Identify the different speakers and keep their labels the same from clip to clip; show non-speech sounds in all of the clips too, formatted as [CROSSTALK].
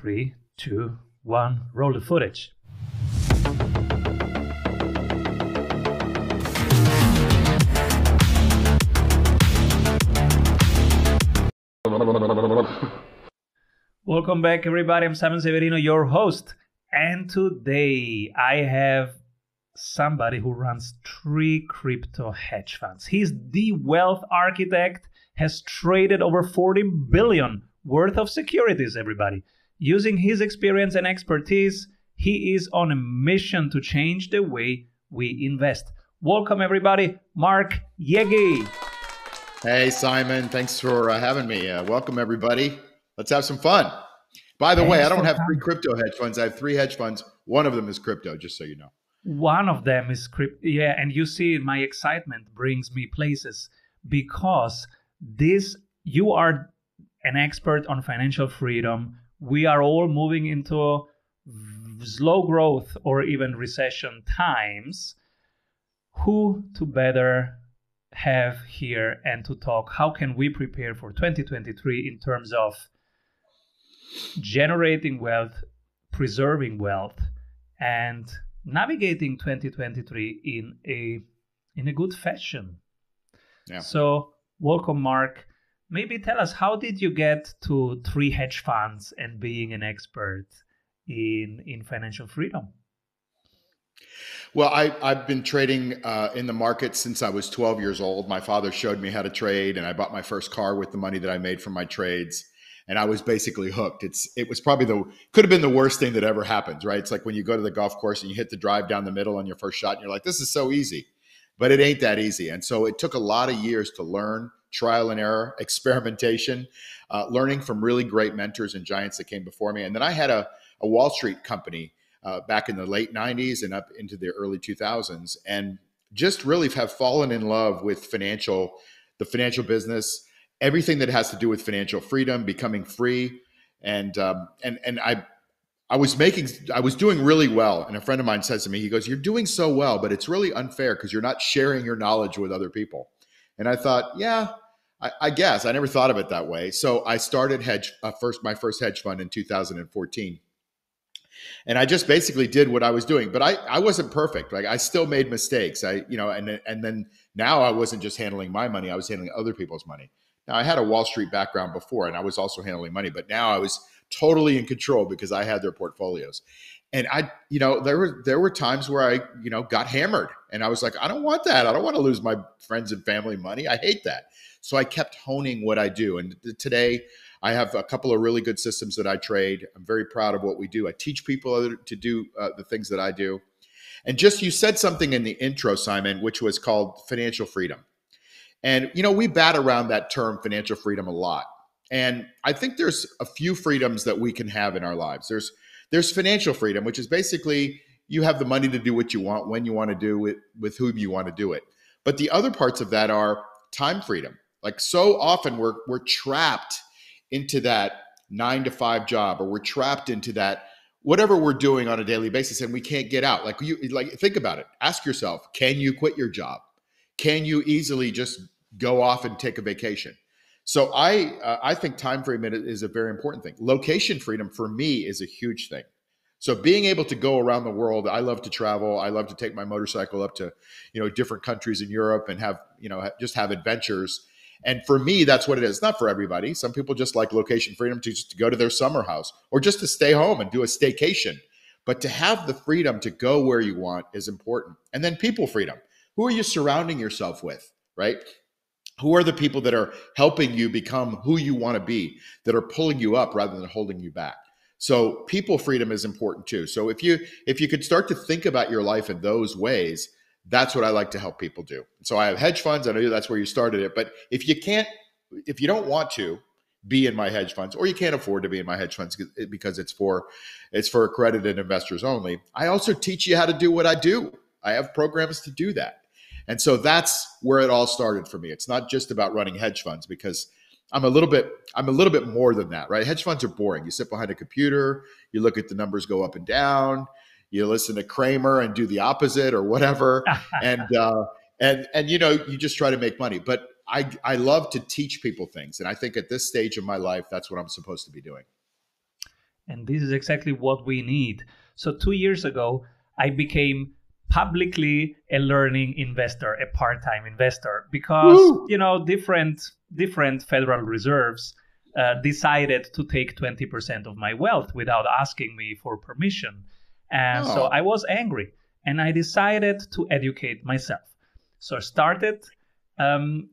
Speaker 1: Three, two, one, roll the footage. Welcome back, everybody. I'm Simon Severino, your host. And today I have somebody who runs three crypto hedge funds. He's the wealth architect, has traded over 40 billion worth of securities, everybody. Using his experience and expertise, he is on a mission to change the way we invest. Welcome, everybody, Mark Yegge.
Speaker 2: Hey, Simon. Thanks for uh, having me. Uh, welcome, everybody. Let's have some fun. By the Thanks way, I don't have three crypto hedge funds. I have three hedge funds. One of them is crypto, just so you know.
Speaker 1: One of them is crypto. Yeah, and you see, my excitement brings me places because this you are an expert on financial freedom we are all moving into slow growth or even recession times, who to better have here and to talk how can we prepare for 2023 in terms of generating wealth, preserving wealth, and navigating 2023 in a in a good fashion. Yeah. So welcome, Mark maybe tell us how did you get to three hedge funds and being an expert in in financial freedom?
Speaker 2: Well I, i've been trading uh, in the market since i was 12 years old. My father showed me how to trade and i bought my first car with the money that i made from my trades and i was basically hooked. It's it was probably the could have been the worst thing that ever happens right? It's like when you go to the golf course and you hit the drive down the middle on your first shot and you're like this is so easy. But it ain't that easy and so it took a lot of years to learn trial and error, [LAUGHS] experimentation, uh, learning from really great mentors and giants that came before me. And then I had a, a Wall Street company uh, back in the late 90s and up into the early 2000s, and just really have fallen in love with financial, the financial business, everything that has to do with financial freedom, becoming free, and um, and and I. I was making, I was doing really well. And a friend of mine says to me, he goes, You're doing so well, but it's really unfair because you're not sharing your knowledge with other people. And I thought, yeah, I, I, guess I never thought of it that way. So I started hedge uh, first, my first hedge fund in 2014. And I just basically did what I was doing, but I, I wasn't perfect. Like I still made mistakes. I, you know, and, and then now I wasn't just handling my money. I was handling other people's money. Now I had a Wall Street background before and I was also handling money, but now I was totally in control because I had their portfolios. And I, you know, there were there were times where I, you know, got hammered and I was like, I don't want that. I don't want to lose my friends and family money. I hate that. So I kept honing what I do. And today I have a couple of really good systems that I trade. I'm very proud of what we do. I teach people to do uh, the things that I do. And just you said something in the intro, Simon, which was called financial freedom. And, you know, we bat around that term financial freedom a lot. And I think there's a few freedoms that we can have in our lives. There's there's financial freedom, which is basically you have the money to do what you want when you want to do it with whom you want to do it. But the other parts of that are time freedom. Like so often we're we're trapped into that 9 to 5 job or we're trapped into that whatever we're doing on a daily basis and we can't get out. Like you like think about it. Ask yourself, can you quit your job? Can you easily just go off and take a vacation? So I uh, I think time freedom is a very important thing. Location freedom for me is a huge thing. So being able to go around the world, I love to travel. I love to take my motorcycle up to, you know, different countries in Europe and have, you know, just have adventures. And for me, that's what it is. Not for everybody. Some people just like location freedom to just to go to their summer house or just to stay home and do a staycation. But to have the freedom to go where you want is important. And then people freedom. Who are you surrounding yourself with, right? Who are the people that are helping you become who you want to be, that are pulling you up rather than holding you back? So people freedom is important too. So if you if you could start to think about your life in those ways, that's what I like to help people do. So I have hedge funds. I know that's where you started it. But if you can't, if you don't want to be in my hedge funds, or you can't afford to be in my hedge funds because it's for it's for accredited investors only, I also teach you how to do what I do. I have programs to do that. And so that's where it all started for me. It's not just about running hedge funds because I'm a little bit I'm a little bit more than that, right? Hedge funds are boring. You sit behind a computer, you look at the numbers go up and down, you listen to Cramer and do the opposite or whatever, [LAUGHS] and uh, and and you know you just try to make money. But I I love to teach people things, and I think at this stage of my life, that's what I'm supposed to be doing.
Speaker 1: And this is exactly what we need. So, two years ago, I became publicly a learning investor, a part-time investor, because Woo! you know different different Federal Reserves uh, decided to take 20% of my wealth without asking me for permission, and oh. so I was angry, and I decided to educate myself. So I started um,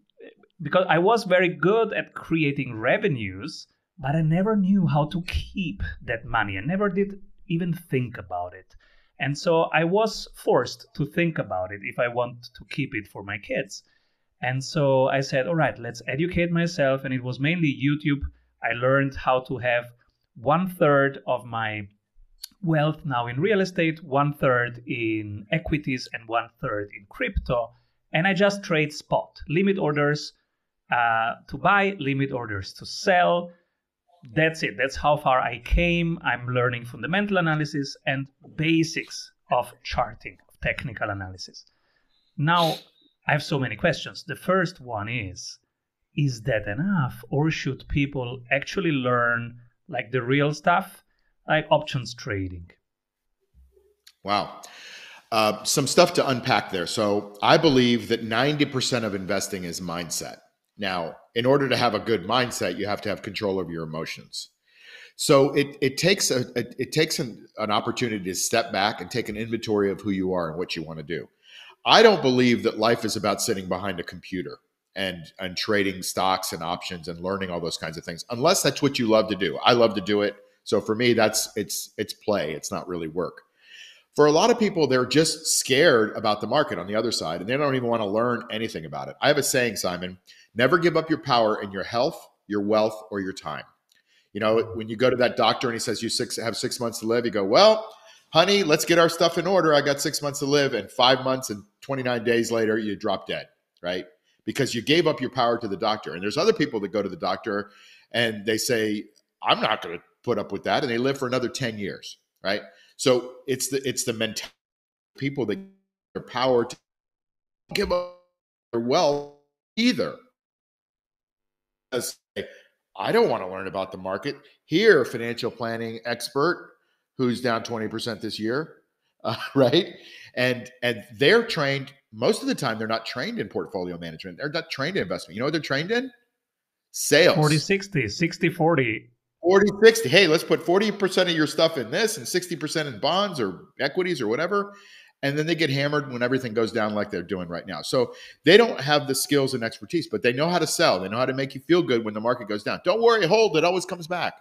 Speaker 1: because I was very good at creating revenues, but I never knew how to keep that money. I never did even think about it. And so I was forced to think about it if I want to keep it for my kids. And so I said, all right, let's educate myself. And it was mainly YouTube. I learned how to have one third of my wealth now in real estate, one third in equities, and one third in crypto. And I just trade spot limit orders uh, to buy, limit orders to sell that's it. That's how far I came. I'm learning fundamental analysis and basics of charting, of technical analysis. Now, I have so many questions. The first one is Is that enough? Or should people actually learn like the real stuff, like options trading?
Speaker 2: Wow. Uh, some stuff to unpack there. So, I believe that 90% of investing is mindset. Now, in order to have a good mindset, you have to have control of your emotions. So it it takes a, a it takes an, an opportunity to step back and take an inventory of who you are and what you want to do. I don't believe that life is about sitting behind a computer and and trading stocks and options and learning all those kinds of things unless that's what you love to do. I love to do it. So for me that's it's it's play. It's not really work. For a lot of people they're just scared about the market on the other side and they don't even want to learn anything about it. I have a saying Simon, Never give up your power in your health, your wealth, or your time. You know, when you go to that doctor and he says you six, have six months to live, you go, well, honey, let's get our stuff in order. I got six months to live. And five months and 29 days later, you drop dead, right? Because you gave up your power to the doctor. And there's other people that go to the doctor and they say, I'm not going to put up with that. And they live for another 10 years, right? So it's the, it's the mentality people that their power to give up their wealth either say, I don't want to learn about the market. Here, financial planning expert who's down 20% this year, uh, [LAUGHS] right? And and they're trained most of the time they're not trained in portfolio management. They're not trained in investment. You know what they're trained in? Sales.
Speaker 1: 40 60, 60 40.
Speaker 2: 40 60. Hey, let's put 40% of your stuff in this and 60% in bonds or equities or whatever and then they get hammered when everything goes down like they're doing right now. So they don't have the skills and expertise, but they know how to sell. They know how to make you feel good when the market goes down. Don't worry, hold it always comes back.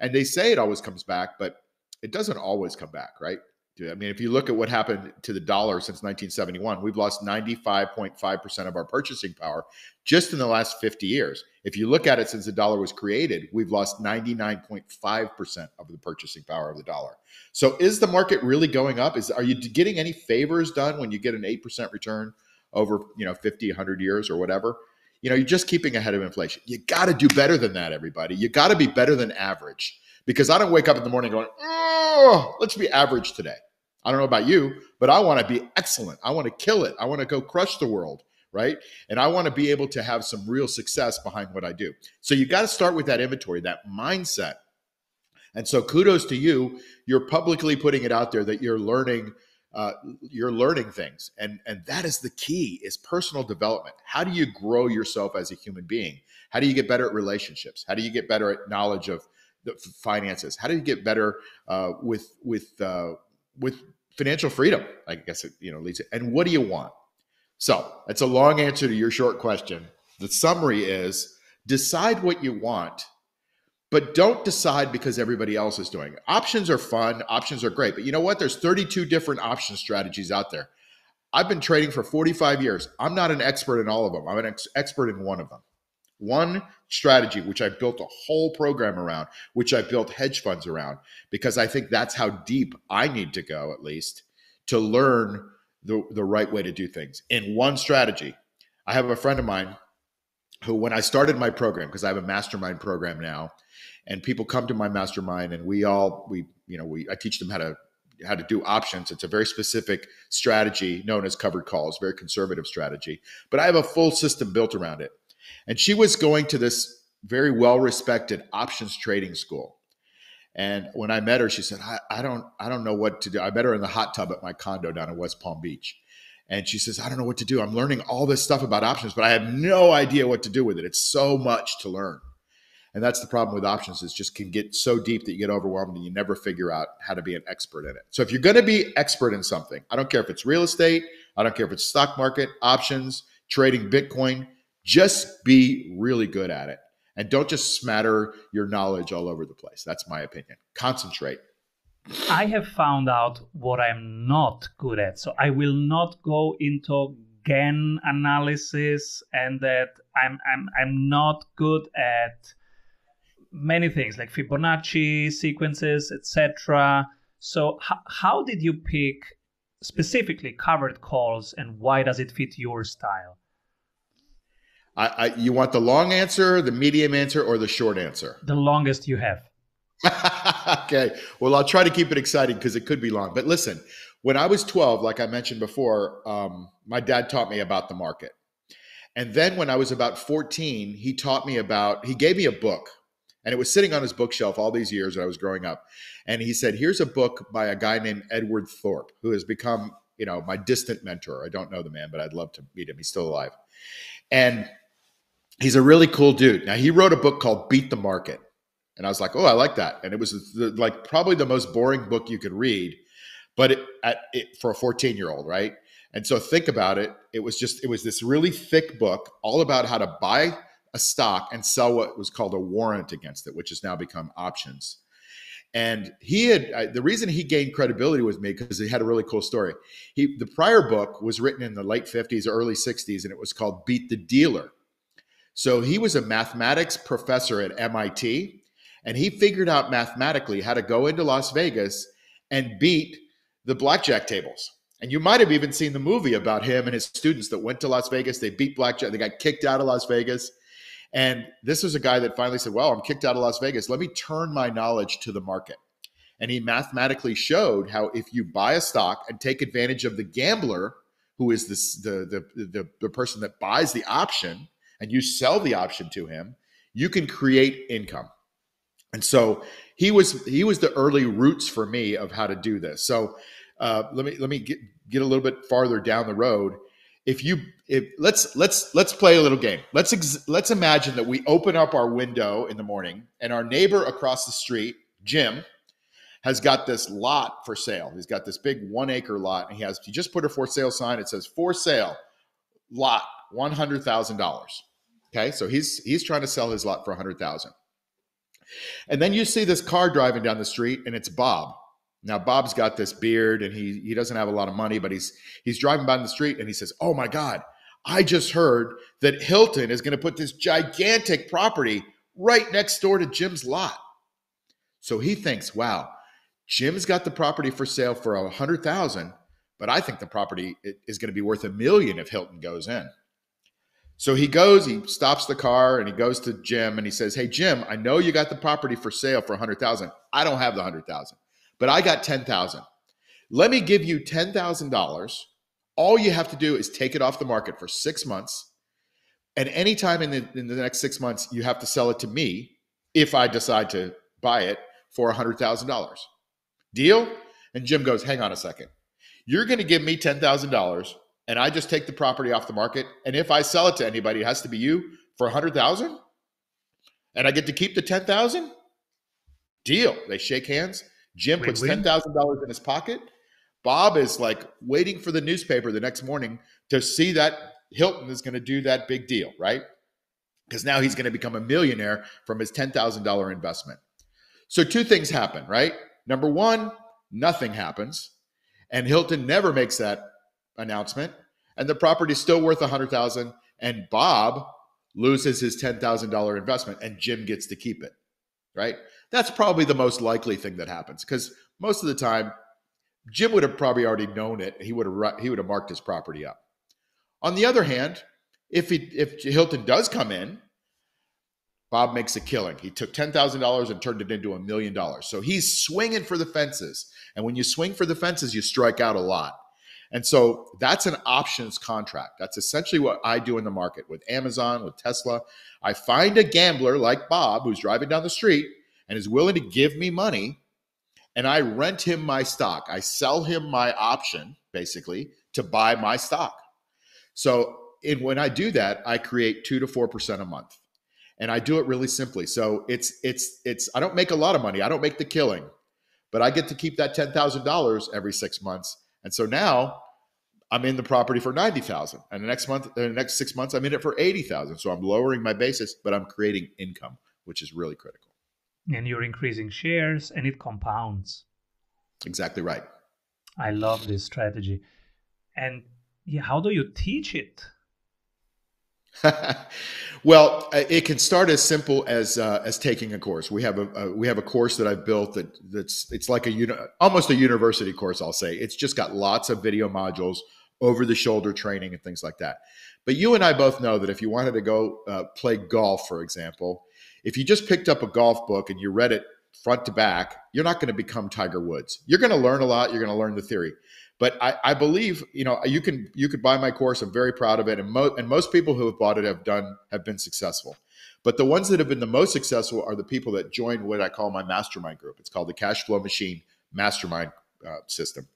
Speaker 2: And they say it always comes back, but it doesn't always come back, right? I mean, if you look at what happened to the dollar since 1971, we've lost 95.5% of our purchasing power just in the last 50 years. If you look at it since the dollar was created, we've lost 99.5% of the purchasing power of the dollar. So is the market really going up? Is are you getting any favors done when you get an 8% return over, you know, 50, 100 years or whatever? You know, you're just keeping ahead of inflation. You got to do better than that, everybody. You got to be better than average because I don't wake up in the morning going, oh, let's be average today. I don't know about you, but I want to be excellent. I want to kill it. I want to go crush the world, right? And I want to be able to have some real success behind what I do. So you got to start with that inventory, that mindset. And so kudos to you. You're publicly putting it out there that you're learning uh, you're learning things and and that is the key is personal development how do you grow yourself as a human being how do you get better at relationships how do you get better at knowledge of finances how do you get better uh, with with uh, with financial freedom, I guess it, you know, leads it. And what do you want? So that's a long answer to your short question. The summary is decide what you want, but don't decide because everybody else is doing it. Options are fun, options are great, but you know what? There's 32 different option strategies out there. I've been trading for 45 years. I'm not an expert in all of them. I'm an ex- expert in one of them one strategy, which I built a whole program around, which I built hedge funds around, because I think that's how deep I need to go, at least, to learn the, the right way to do things in one strategy. I have a friend of mine who, when I started my program, because I have a mastermind program now, and people come to my mastermind and we all, we, you know, we, I teach them how to how to do options. It's a very specific strategy known as covered calls, very conservative strategy. But I have a full system built around it. And she was going to this very well respected options trading school. And when I met her, she said, I, I don't I don't know what to do. I met her in the hot tub at my condo down in West Palm Beach. And she says, I don't know what to do. I'm learning all this stuff about options, but I have no idea what to do with it. It's so much to learn. And that's the problem with options is just can get so deep that you get overwhelmed and you never figure out how to be an expert in it. So if you're going to be expert in something, I don't care if it's real estate, I don't care if it's stock market, options, trading Bitcoin, just be really good at it. And don't just smatter your knowledge all over the place. That's my opinion. Concentrate.
Speaker 1: I have found out what I'm not good at. So I will not go into Gann analysis and that I'm I'm I'm not good at many things like Fibonacci sequences, etc. So h- how did you pick specifically covered calls and why does it fit your style?
Speaker 2: I, I, you want the long answer, the medium answer, or the short answer?
Speaker 1: The longest you have. [LAUGHS]
Speaker 2: okay. Well, I'll try to keep it exciting because it could be long. But listen, when I was 12, like I mentioned before, um, my dad taught me about the market. And then when I was about 14, he taught me about, he gave me a book and it was sitting on his bookshelf all these years that I was growing up. And he said, Here's a book by a guy named Edward Thorp, who has become, you know, my distant mentor. I don't know the man, but I'd love to meet him. He's still alive. And he's a really cool dude. Now, he wrote a book called Beat the Market. And I was like, oh, I like that. And it was the, like probably the most boring book you could read, but it, at, it, for a 14 year old, right? And so think about it. It was just, it was this really thick book all about how to buy a stock and sell what was called a warrant against it, which has now become options. And he had the reason he gained credibility with me because he had a really cool story. He the prior book was written in the late 50s, early 60s, and it was called Beat the Dealer. So he was a mathematics professor at MIT, and he figured out mathematically how to go into Las Vegas and beat the blackjack tables. And you might have even seen the movie about him and his students that went to Las Vegas. They beat blackjack. They got kicked out of Las Vegas. And this was a guy that finally said, Well, I'm kicked out of Las Vegas. Let me turn my knowledge to the market. And he mathematically showed how if you buy a stock and take advantage of the gambler, who is this, the, the, the, the person that buys the option, and you sell the option to him, you can create income. And so he was he was the early roots for me of how to do this. So uh, let me let me get get a little bit farther down the road. If you if let's let's let's play a little game. Let's ex- let's imagine that we open up our window in the morning and our neighbor across the street, Jim, has got this lot for sale. He's got this big one acre lot, and he has he just put a for sale sign. It says for sale, lot one hundred thousand dollars. Okay, so he's he's trying to sell his lot for a hundred thousand. And then you see this car driving down the street, and it's Bob. Now Bob's got this beard, and he he doesn't have a lot of money, but he's he's driving down the street, and he says, "Oh my God, I just heard that Hilton is going to put this gigantic property right next door to Jim's lot." So he thinks, "Wow, Jim's got the property for sale for a hundred thousand, but I think the property is going to be worth a million if Hilton goes in." So he goes, he stops the car and he goes to Jim and he says, Hey, Jim, I know you got the property for sale for 100000 I don't have the 100000 but I got 10000 Let me give you $10,000. All you have to do is take it off the market for six months. And anytime in the, in the next six months, you have to sell it to me if I decide to buy it for $100,000. Deal? And Jim goes, Hang on a second. You're going to give me $10,000 and I just take the property off the market, and if I sell it to anybody, it has to be you for a hundred thousand, and I get to keep the ten thousand. Deal. They shake hands. Jim puts ten thousand dollars in his pocket. Bob is like waiting for the newspaper the next morning to see that Hilton is going to do that big deal, right? Because now he's going to become a millionaire from his ten thousand dollar investment. So two things happen, right? Number one, nothing happens, and Hilton never makes that announcement, and the property is still worth a hundred thousand, and Bob loses his ten thousand dollar investment, and Jim gets to keep it. Right? That's probably the most likely thing that happens because most of the time, Jim would have probably already known it. He would have he would have marked his property up. On the other hand, if he if Hilton does come in, Bob makes a killing. He took ten thousand dollars and turned it into a million dollars. So he's swinging for the fences. And when you swing for the fences, you strike out a lot. And so that's an options contract. That's essentially what I do in the market with Amazon, with Tesla. I find a gambler like Bob who's driving down the street and is willing to give me money and I rent him my stock. I sell him my option basically to buy my stock. So in, when I do that, I create two to four percent a month, and I do it really simply. So it's it's it's I don't make a lot of money. I don't make the killing, but I get to keep that ten thousand dollars every six months. And so now I'm in the property for ninety thousand, and the next month, the next six months, I'm in it for eighty thousand. So I'm lowering my basis, but I'm creating income, which is really critical.
Speaker 1: And you're increasing shares, and it compounds.
Speaker 2: Exactly right.
Speaker 1: I love this strategy. And yeah, how do you teach it? [LAUGHS]
Speaker 2: well, uh, it can start as simple as uh, as taking a course. We have a, a, we have a course that I've built that that's it's like a uni- almost a university course. I'll say it's just got lots of video modules, over the shoulder training, and things like that. But you and I both know that if you wanted to go uh, play golf, for example, if you just picked up a golf book and you read it front to back, you're not going to become Tiger Woods. You're going to learn a lot. You're going to learn the theory. But I, I, believe, you know, you can you could buy my course. I'm very proud of it, and, mo- and most people who have bought it have done have been successful. But the ones that have been the most successful are the people that join what I call my mastermind group. It's called the Cash Flow Machine Mastermind uh, System.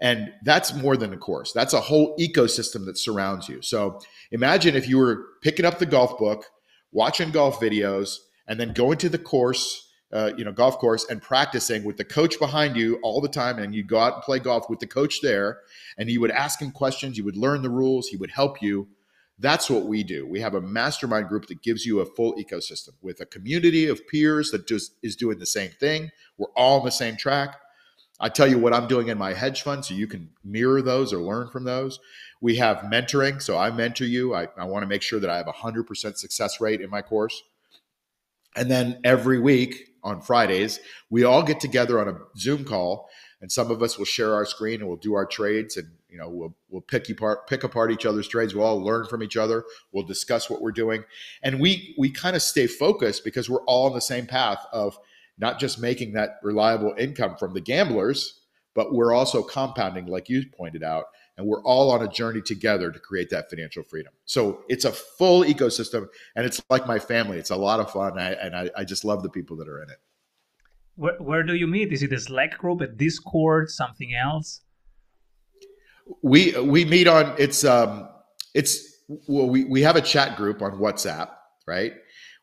Speaker 2: And that's more than a course. That's a whole ecosystem that surrounds you. So imagine if you were picking up the golf book, watching golf videos, and then going to the course uh, you know, golf course and practicing with the coach behind you all the time. And you go out and play golf with the coach there, and you would ask him questions. You would learn the rules. He would help you. That's what we do. We have a mastermind group that gives you a full ecosystem with a community of peers that just is doing the same thing. We're all on the same track. I tell you what I'm doing in my hedge fund so you can mirror those or learn from those. We have mentoring. So I mentor you. I, I want to make sure that I have a 100% success rate in my course. And then every week on Fridays, we all get together on a Zoom call, and some of us will share our screen and we'll do our trades, and you know we'll we'll pick apart pick apart each other's trades. We'll all learn from each other. We'll discuss what we're doing, and we we kind of stay focused because we're all on the same path of not just making that reliable income from the gamblers, but we're also compounding, like you pointed out, and we're all on a journey together to create that financial freedom. So it's a full ecosystem, and it's like my family. It's a lot of fun, and I, and I, I just love the people that are in it.
Speaker 1: Where, where do you meet? Is it a Slack group, a Discord, something else?
Speaker 2: We we meet on it's um it's well we we have a chat group on WhatsApp, right?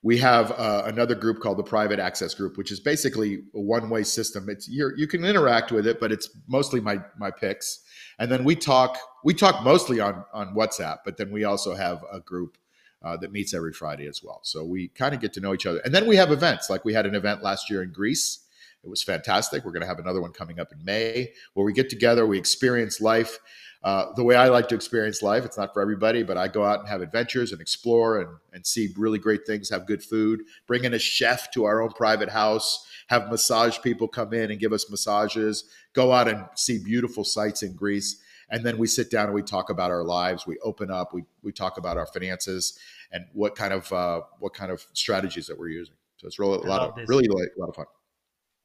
Speaker 2: We have uh, another group called the Private Access Group, which is basically a one-way system. It's you can interact with it, but it's mostly my my picks and then we talk we talk mostly on on WhatsApp, but then we also have a group uh, that meets every Friday as well. So we kind of get to know each other, and then we have events. Like we had an event last year in Greece. It was fantastic. We're going to have another one coming up in May where we get together, we experience life. Uh, the way I like to experience life, it's not for everybody, but I go out and have adventures and explore and, and see really great things, have good food, bring in a chef to our own private house, have massage people come in and give us massages, go out and see beautiful sights in Greece. And then we sit down and we talk about our lives. We open up. We, we talk about our finances and what kind of uh, what kind of strategies that we're using. So it's really a lot of this. really a lot of fun.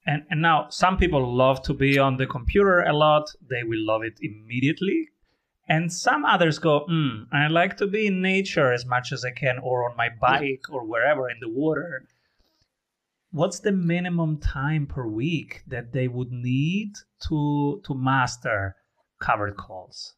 Speaker 1: And and now some people love to be on the computer a lot. They will love it immediately. And some others go, mm, I like to be in nature as much as I can, or on my bike, or wherever in the water what's the minimum time per week that they would need to to master covered calls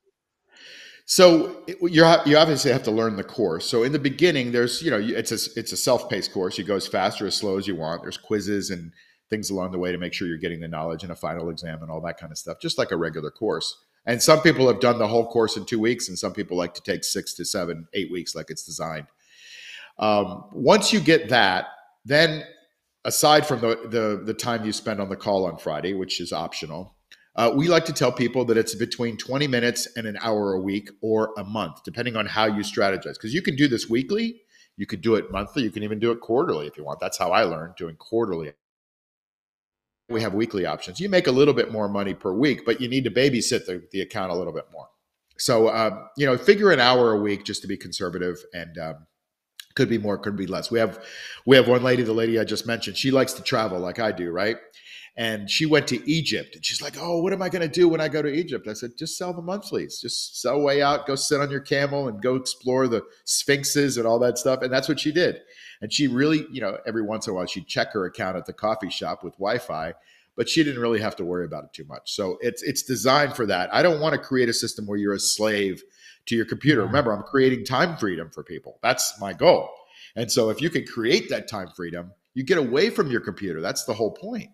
Speaker 2: so you you obviously have to learn the course. So in the beginning, there's you know it's a it's a self paced course. You go as fast or as slow as you want. There's quizzes and things along the way to make sure you're getting the knowledge and a final exam and all that kind of stuff, just like a regular course. And some people have done the whole course in two weeks, and some people like to take six to seven, eight weeks, like it's designed. Um, once you get that, then aside from the, the, the time you spend on the call on Friday, which is optional, uh, we like to tell people that it's between 20 minutes and an hour a week or a month, depending on how you strategize. Because you can do this weekly, you could do it monthly, you can even do it quarterly if you want. That's how I learned doing quarterly. We have weekly options. You make a little bit more money per week, but you need to babysit the, the account a little bit more. So, uh, you know, figure an hour a week just to be conservative and um, could be more could be less. We have we have one lady the lady i just mentioned she likes to travel like i do right? And she went to egypt and she's like oh what am i going to do when i go to egypt? I said just sell the monthlies. Just sell way out go sit on your camel and go explore the sphinxes and all that stuff. And that's what she did And she really, you know, every once in a while she'd check her account at the coffee shop with Wi-Fi, but she didn't really have to worry about it too much. So it's it's designed for that. I don't want to create a system where you're a slave to your computer. Remember, I'm creating time freedom for people. That's my goal. And so if you can create that time freedom, you get away from your computer. That's the whole point.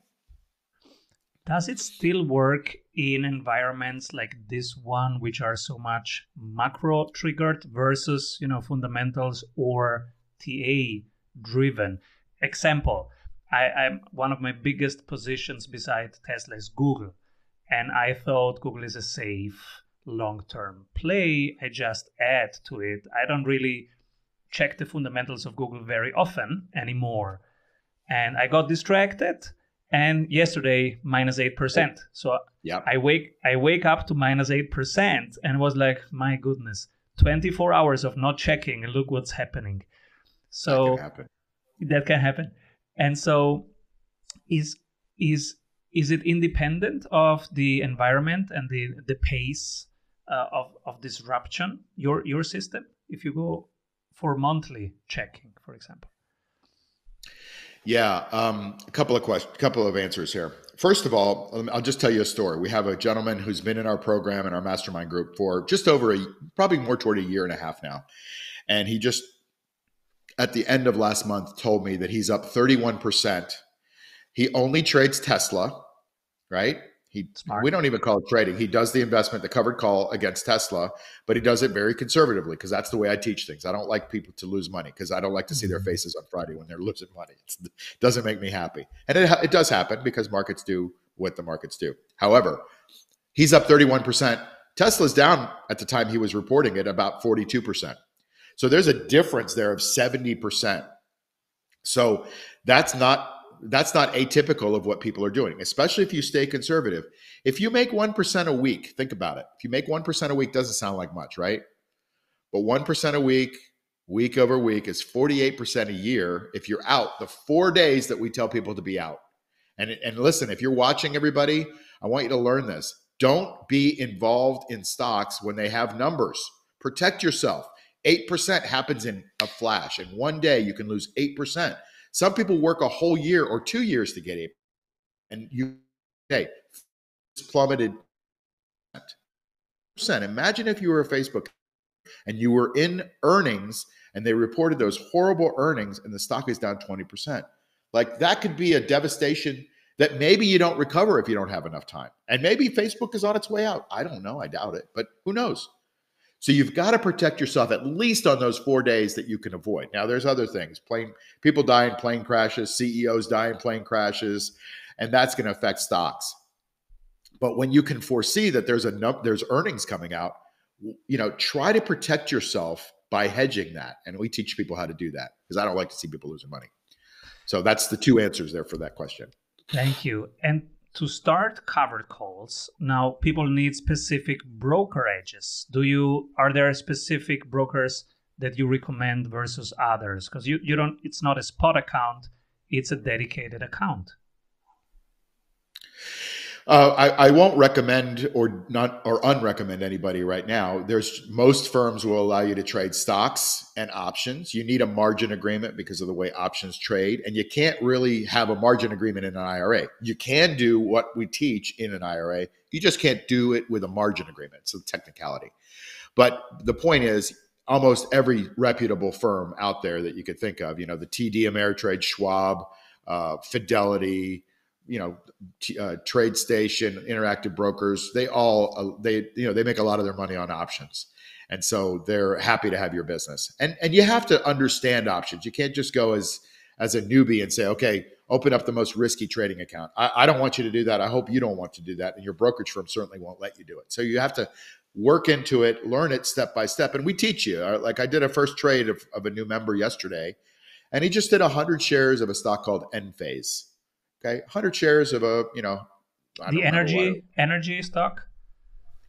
Speaker 1: Does it still work in environments like this one, which are so much macro triggered versus, you know, fundamentals or TA driven? Example, I, I'm one of my biggest positions beside Tesla is Google. And I thought Google is a safe long term play. I just add to it. I don't really check the fundamentals of Google very often anymore. And I got distracted and yesterday minus 8%. So
Speaker 2: yeah.
Speaker 1: I wake I wake up to minus 8% and was like, my goodness, 24 hours of not checking and look what's happening. So
Speaker 2: that can happen.
Speaker 1: That can happen. And so is is is it independent of the environment and the the pace uh, of of disruption your your system if you go for monthly checking for example
Speaker 2: yeah, um, a couple of questions, a couple of answers here. First of all, I'll just tell you a story. We have a gentleman who's been in our program and our mastermind group for just over a, probably more toward a year and a half now, and he just at the end of last month told me that he's up 31%. He only trades Tesla, right? He Smart. we don't even call it trading. He does the investment, the covered call against Tesla, but he does it very conservatively because that's the way I teach things. I don't like people to lose money because I don't like to see their mm-hmm. faces on Friday when they're losing money. it doesn't make me happy, and it, it does happen because markets do what the markets do. However, he's up 31%. Tesla's down at the time he was reporting it about 42%. So there's a difference there of 70%. So that's not that's not atypical of what people are doing, especially if you stay conservative. If you make 1% a week, think about it. If you make 1% a week, doesn't sound like much, right? But 1% a week, week over week, is 48% a year if you're out the four days that we tell people to be out. And, and listen, if you're watching everybody, I want you to learn this. Don't be involved in stocks when they have numbers. Protect yourself. 8% happens in a flash. In one day, you can lose 8%. Some people work a whole year or two years to get it. And you, okay, plummeted. Imagine if you were a Facebook and you were in earnings and they reported those horrible earnings and the stock is down 20%. Like that could be a devastation that maybe you don't recover if you don't have enough time. And maybe Facebook is on its way out. I don't know. I doubt it, but who knows? So you've got to protect yourself at least on those four days that you can avoid. Now, there's other things. Plane people die in plane crashes, CEOs die in plane crashes, and that's going to affect stocks. But when you can foresee that there's a there's earnings coming out, you know, try to protect yourself by hedging that. And we teach people how to do that because I don't like to see people losing money. So that's the two answers there for that question.
Speaker 1: Thank you. And to start covered calls, now people need specific brokerages. Do you are there specific brokers that you recommend versus others? Because you, you don't it's not a spot account, it's a dedicated account.
Speaker 2: Uh, I, won't recommend or not or unrecommend anybody right now. There's most firms will allow you to trade stocks and options. You need a margin agreement because of the way options trade, and you can't really have a margin agreement in an IRA. You can do what we teach in an IRA. You just can't do it with a margin agreement. It's a technicality. But the point is, almost every reputable firm out there that you could think of, you know, the TD Ameritrade, Schwab, uh, Fidelity you know uh, TradeStation interactive brokers they all uh, they you know they make a lot of their money on options. And so they're happy to have your business. And and you have to understand options. You can't just go as as a newbie and say okay open up the most risky trading account. I, I don't want you to do that. I hope you don't want to do that and your brokerage firm certainly won't let you do it. So you have to work into it learn it step by step. And we teach you. Like i did a first trade of, of a new member yesterday and he just did 100 shares of a stock called enphase Okay, 100 shares of a you know
Speaker 1: the energy energy stock.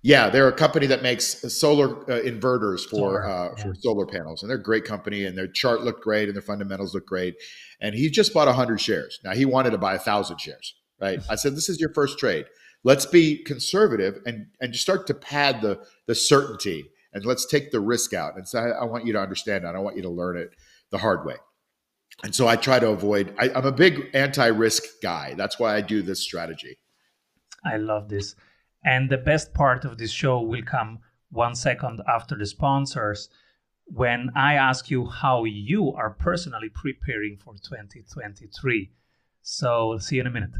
Speaker 2: Yeah, they're a company that makes solar uh, inverters for solar, uh, yeah. for solar panels, and they're a great company. And their chart looked great, and their fundamentals look great. And he just bought hundred shares. Now he wanted to buy a thousand shares, right? I said, "This is your first trade. Let's be conservative and and just start to pad the the certainty, and let's take the risk out." And so I, I want you to understand that. I want you to learn it the hard way. And so I try to avoid, I, I'm a big anti risk guy. That's why I do this strategy.
Speaker 1: I love this. And the best part of this show will come one second after the sponsors when I ask you how you are personally preparing for 2023. So, see you in a minute.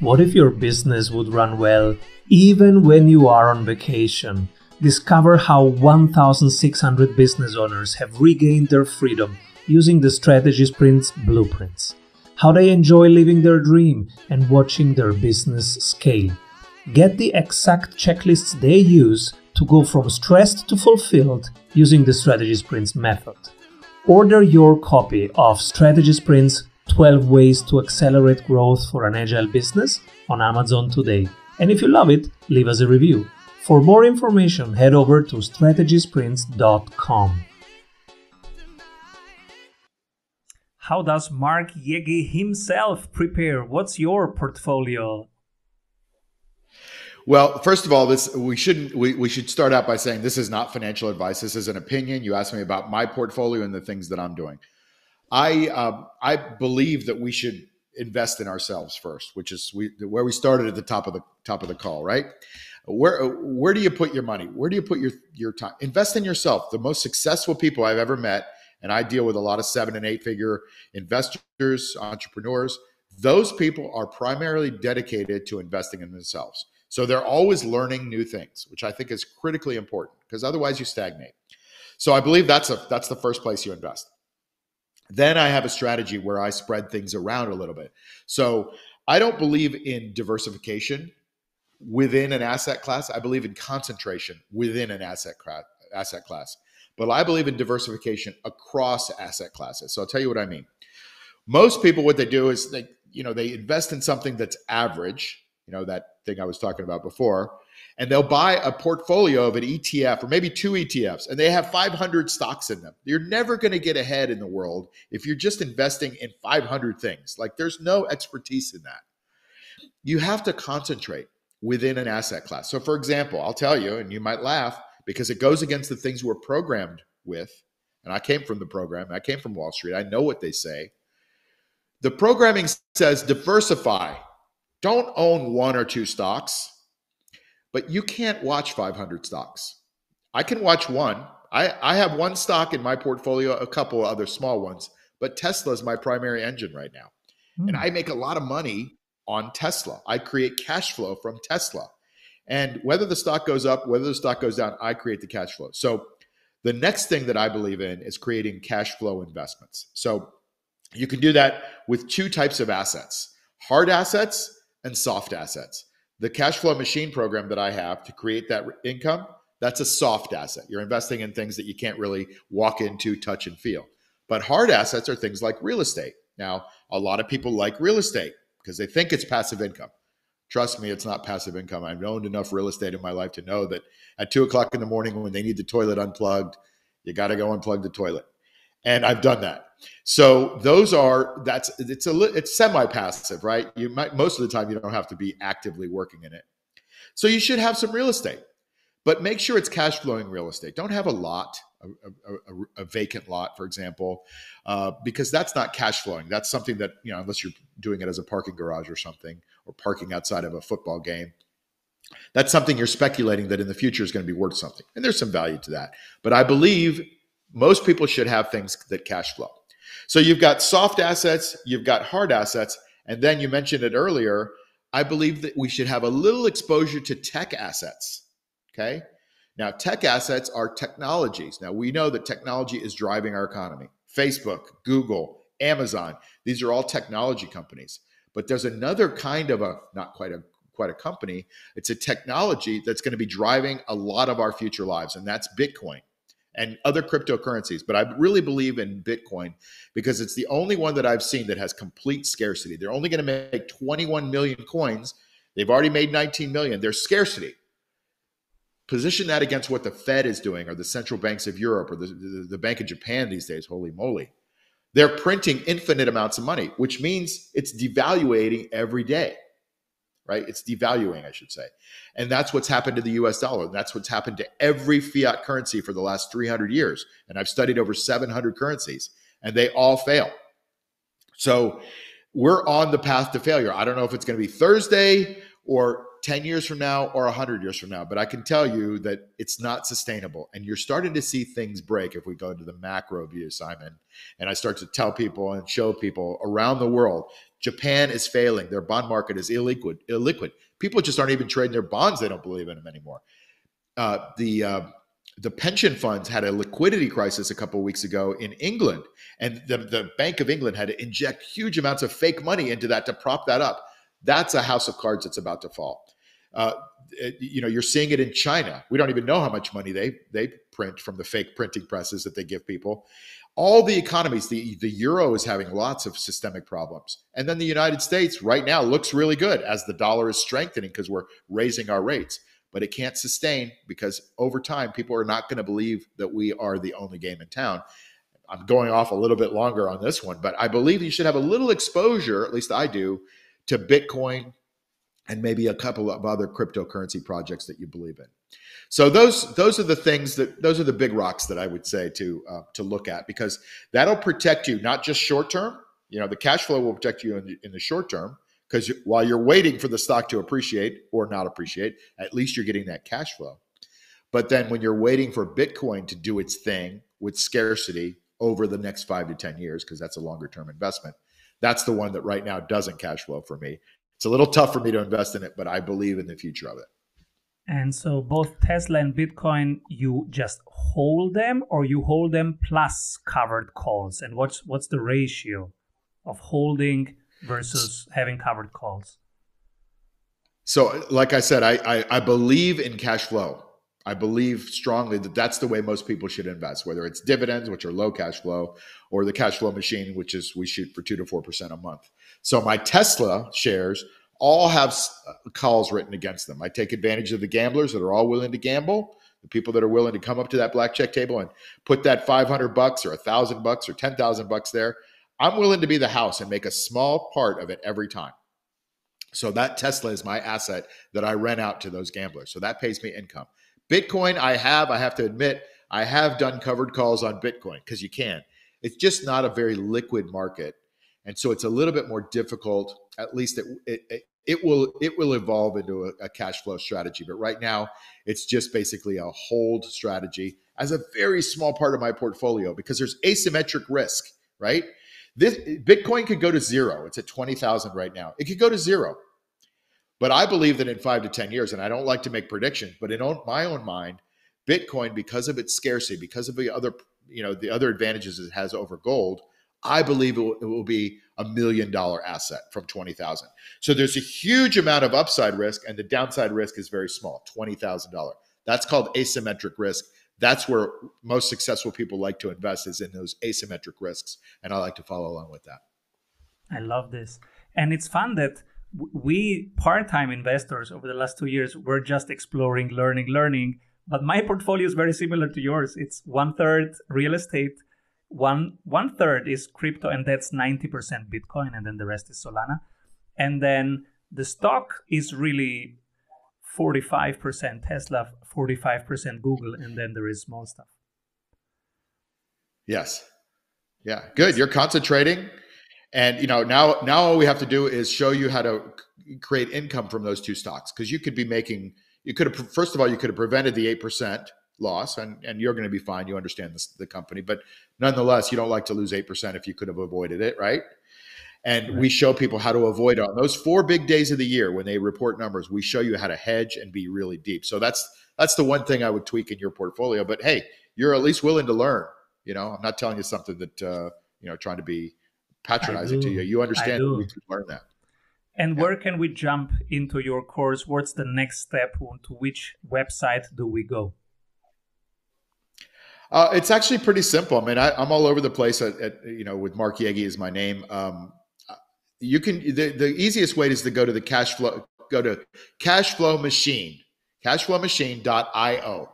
Speaker 1: What if your business would run well even when you are on vacation? Discover how 1,600 business owners have regained their freedom using the Strategy Sprints blueprints. How they enjoy living their dream and watching their business scale. Get the exact checklists they use to go from stressed to fulfilled using the Strategy Sprints method. Order your copy of Strategy Sprints 12 Ways to Accelerate Growth for an Agile Business on Amazon today. And if you love it, leave us a review. For more information, head over to strategysprints.com. How does Mark Yegge himself prepare? What's your portfolio?
Speaker 2: Well, first of all, this we shouldn't we, we should start out by saying this is not financial advice. This is an opinion. You asked me about my portfolio and the things that I'm doing. I uh, I believe that we should invest in ourselves first, which is we, where we started at the top of the top of the call, right? Where where do you put your money? Where do you put your your time? Invest in yourself. The most successful people I've ever met, and I deal with a lot of seven and eight figure investors, entrepreneurs. Those people are primarily dedicated to investing in themselves. So they're always learning new things, which I think is critically important because otherwise you stagnate. So I believe that's a that's the first place you invest. Then I have a strategy where I spread things around a little bit. So I don't believe in diversification within an asset class. I believe in concentration within an asset class, asset class. But I believe in diversification across asset classes. So I'll tell you what I mean. Most people what they do is they you know they invest in something that's average you know, that thing I was talking about before. And they'll buy a portfolio of an ETF or maybe two ETFs, and they have 500 stocks in them. You're never going to get ahead in the world if you're just investing in 500 things. Like there's no expertise in that. You have to concentrate within an asset class. So, for example, I'll tell you, and you might laugh because it goes against the things we're programmed with. And I came from the program, I came from Wall Street. I know what they say. The programming says diversify don't own one or two stocks, but you can't watch 500 stocks. I can watch one. I, I have one stock in my portfolio, a couple of other small ones, but Tesla is my primary engine right now. Mm. And hmm. I make a lot of money on Tesla. I create cash flow from Tesla. And whether the stock goes up, whether the stock goes down, I create the cash flow. So the next thing that I believe in is creating cash flow investments. So you can do that with two types of assets hard assets and soft assets. The cash flow machine program that I have to create that income, that's a soft asset. You're investing in things that you can't really walk into, touch, and feel. But hard assets are things like real estate. Now, a lot of people like real estate because they think it's passive income. Trust me, it's not passive income. I've owned enough real estate in my life to know that at two o'clock in the morning when they need the toilet unplugged, you got to go unplug the toilet. And I've done that. So those are that's it's a it's semi-passive, right? You might most of the time you don't have to be actively working in it. So you should have some real estate, but make sure it's cash flowing real estate. Don't have a lot, a, a, a vacant lot, for example, uh, because that's not cash flowing. That's something that you know, unless you're doing it as a parking garage or something, or parking outside of a football game. That's something you're speculating that in the future is going to be worth something. And there's some value to that. But I believe most people should have things that cash flow. So you've got soft assets, you've got hard assets, and then you mentioned it earlier. I believe that we should have a little exposure to tech assets. Okay. Now, tech assets are technologies. Now, we know that technology is driving our economy. Facebook, Google, Amazon, these are all technology companies. But there's another kind of a, not quite a quite a company, it's a technology that's going to be driving a lot of our future lives, and that's Bitcoin and other cryptocurrencies. But I really believe in Bitcoin because it's the only one that I've seen that has complete scarcity. They're only going to make 21 million coins. They've already made 19 million. There's scarcity. Position that against what the Fed is doing or the central banks of Europe or the, the, the Bank of Japan these days. Holy moly. They're printing infinite amounts of money, which means it's devaluating every day right? It's devaluing, I should say. And that's what's happened to the US dollar. That's what's happened to every fiat currency for the last 300 years. And I've studied over 700 currencies. and they all fail. So we're on the path to failure. I don't know if it's going to be Thursday or 10 years from now or 100 years from now, but I can tell you that it's not sustainable. And you're starting to see things break if we go into the macro view, Simon. And I start to tell people and show people around the world Japan is failing. Their bond market is illiquid. illiquid. People just aren't even trading their bonds. They don't believe in them anymore. Uh, the uh, the pension funds had a liquidity crisis a couple of weeks ago in England, and the, the Bank of England had to inject huge amounts of fake money into that to prop that up. That's a house of cards that's about to fall. Uh, you know, you're seeing it in China. We don't even know how much money they they print from the fake printing presses that they give people. All the economies, the the euro is having lots of systemic problems, and then the United States right now looks really good as the dollar is strengthening because we're raising our rates but it can't sustain because over time, people are not going to believe that we are the only game in town. I'm going off a little bit longer on this one, but I believe you should have a little exposure, at least I do, to Bitcoin and maybe a couple of other cryptocurrency projects that you believe in. So those those are the things that those are the big rocks that I would say to uh, to look at because that'll protect you not just short term. You know, the cash flow will protect you in the, in the short term, because while you're waiting for the stock to appreciate or not appreciate, at least you're getting that cash flow. But then when you're waiting for Bitcoin to do its thing with scarcity over the next five to 10 years, because that's a longer term investment, that's the one that right now doesn't cash flow for me. It's a little tough for me to invest in it, but I believe in the future of it.
Speaker 1: And so both Tesla and Bitcoin, you just hold them or you hold them plus covered calls? And what's what's the ratio of holding versus having covered calls?
Speaker 2: So, like I said, I, I, I believe in cash flow. I believe strongly that that's the way most people should invest, whether it's dividends, which are low cash flow, or the cash flow machine, which is we shoot for two to four percent a month. So my Tesla shares all have uh, calls written against them. I take advantage of the gamblers that are all willing to gamble, the people that are willing to come up to that blackjack table and put that 500 bucks or a thousand bucks or 10,000 bucks there I'm willing to be the house and make a small part of it every time. So that Tesla is my asset that I rent out to those gamblers. So that pays me income. Bitcoin, I have, I have to admit, I have done covered calls on Bitcoin because you can. It's just not a very liquid market. And so it's a little bit more difficult. At least it, it, it will it will evolve into a, a cash flow strategy. But right now, it's just basically a hold strategy as a very small part of my portfolio because there's asymmetric risk, right? This Bitcoin could go to zero. It's at 20,000 right now. It could go to zero. But I believe that in five to 10 years, and I don't like to make predictions, but in own, my own mind, Bitcoin, because of its scarcity, because of the other, you know, the other advantages it has over gold, I believe it will, it will be a million dollar asset from 20,000. So there's a huge amount of upside risk and the downside risk is very small, $20,000. That's called asymmetric risk that's where most successful people like to invest is in those asymmetric risks and i like to follow along with that
Speaker 1: i love this and it's fun that we part-time investors over the last two years we're just exploring learning learning but my portfolio is very similar to yours it's one third real estate one one third is crypto and that's 90% bitcoin and then the rest is solana and then the stock is really 45% Tesla, 45% Google, and then there is small stuff.
Speaker 2: Yes. Yeah. Good. You're concentrating. And you know, now now all we have to do is show you how to create income from those two stocks. Because you could be making you could have first of all, you could have prevented the eight percent loss and, and you're going to be fine. You understand this, the company, but nonetheless, you don't like to lose 8% if you could have avoided it, right? And right. we show people how to avoid on those four big days of the year when they report numbers. We show you how to hedge and be really deep. So that's that's the one thing I would tweak in your portfolio. But hey, you're at least willing to learn. You know, I'm not telling you something that uh, you know trying to be patronizing to you. You understand can learn that.
Speaker 1: And yeah. where can we jump into your course? What's the next step? To which website do we go?
Speaker 2: Uh, it's actually pretty simple. I mean, I, am all over the place. At, at, you know, with Mark Yegge is my name. Um, you can the, the easiest way is to go to the cash flow go to cashflow machine cashflowmachine.io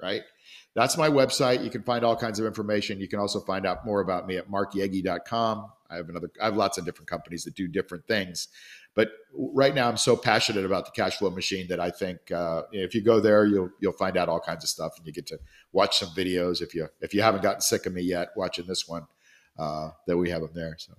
Speaker 2: right that's my website you can find all kinds of information you can also find out more about me at markyegge.com i have another i have lots of different companies that do different things but right now i'm so passionate about the cash flow machine that i think uh, if you go there you'll you'll find out all kinds of stuff and you get to watch some videos if you if you haven't gotten sick of me yet watching this one uh, that we have up there. So.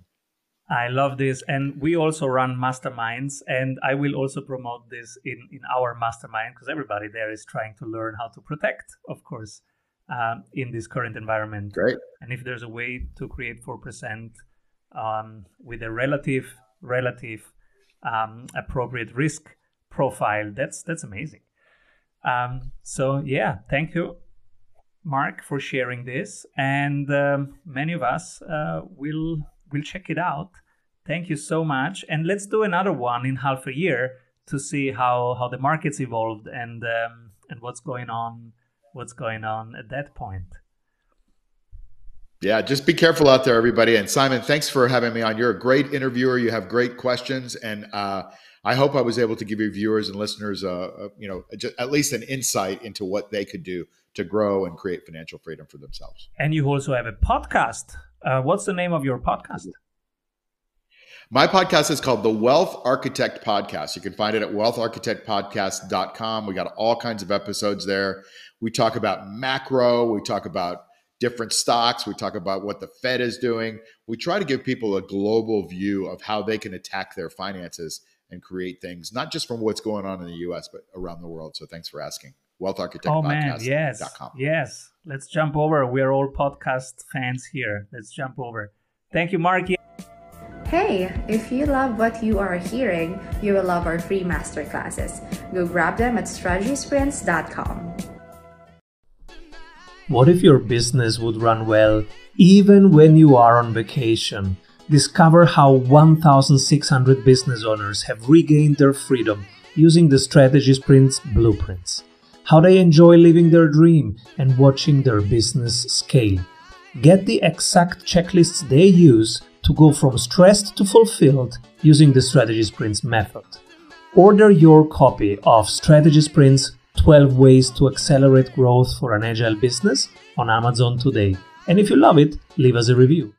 Speaker 1: I love this. And we also run masterminds. And I will also promote this in, in our mastermind because everybody there is trying to learn how to protect, of course, um, in this current environment.
Speaker 2: Great.
Speaker 1: And if there's a way to create 4% um, with a relative, relative um, appropriate risk profile, that's, that's amazing. Um, so, yeah, thank you, Mark, for sharing this. And um, many of us uh, will we'll check it out. Thank you so much, and let's do another one in half a year to see how how the markets evolved and um, and what's going on what's going on at that point.
Speaker 2: Yeah, just be careful out there, everybody. And Simon, thanks for having me on. You're a great interviewer. You have great questions, and uh, I hope I was able to give your viewers and listeners, uh, uh, you know, at least an insight into what they could do to grow and create financial freedom for themselves.
Speaker 1: And you also have a podcast uh, what's the name of your podcast?
Speaker 2: My podcast is called the Wealth Architect Podcast. You can find it at wealtharchitectpodcast.com. We got all kinds of episodes there. We talk about macro, we talk about different stocks, we talk about what the Fed is doing. We try to give people a global view of how they can attack their finances and create things, not just from what's going on in the US, but around the world. So thanks for asking. Wealth Architect
Speaker 1: oh, man, yes, yes. Let's jump over. We're all podcast fans here. Let's jump over. Thank you, Marky.
Speaker 3: Hey, if you love what you are hearing, you will love our free masterclasses. Go grab them at strategysprints.com.
Speaker 1: What if your business would run well even when you are on vacation? Discover how 1,600 business owners have regained their freedom using the Strategy Sprints blueprints how they enjoy living their dream and watching their business scale. Get the exact checklists they use to go from stressed to fulfilled using the Strategy Sprints method. Order your copy of Strategy Sprints 12 Ways to Accelerate Growth for an Agile Business on Amazon today. And if you love it, leave us a review.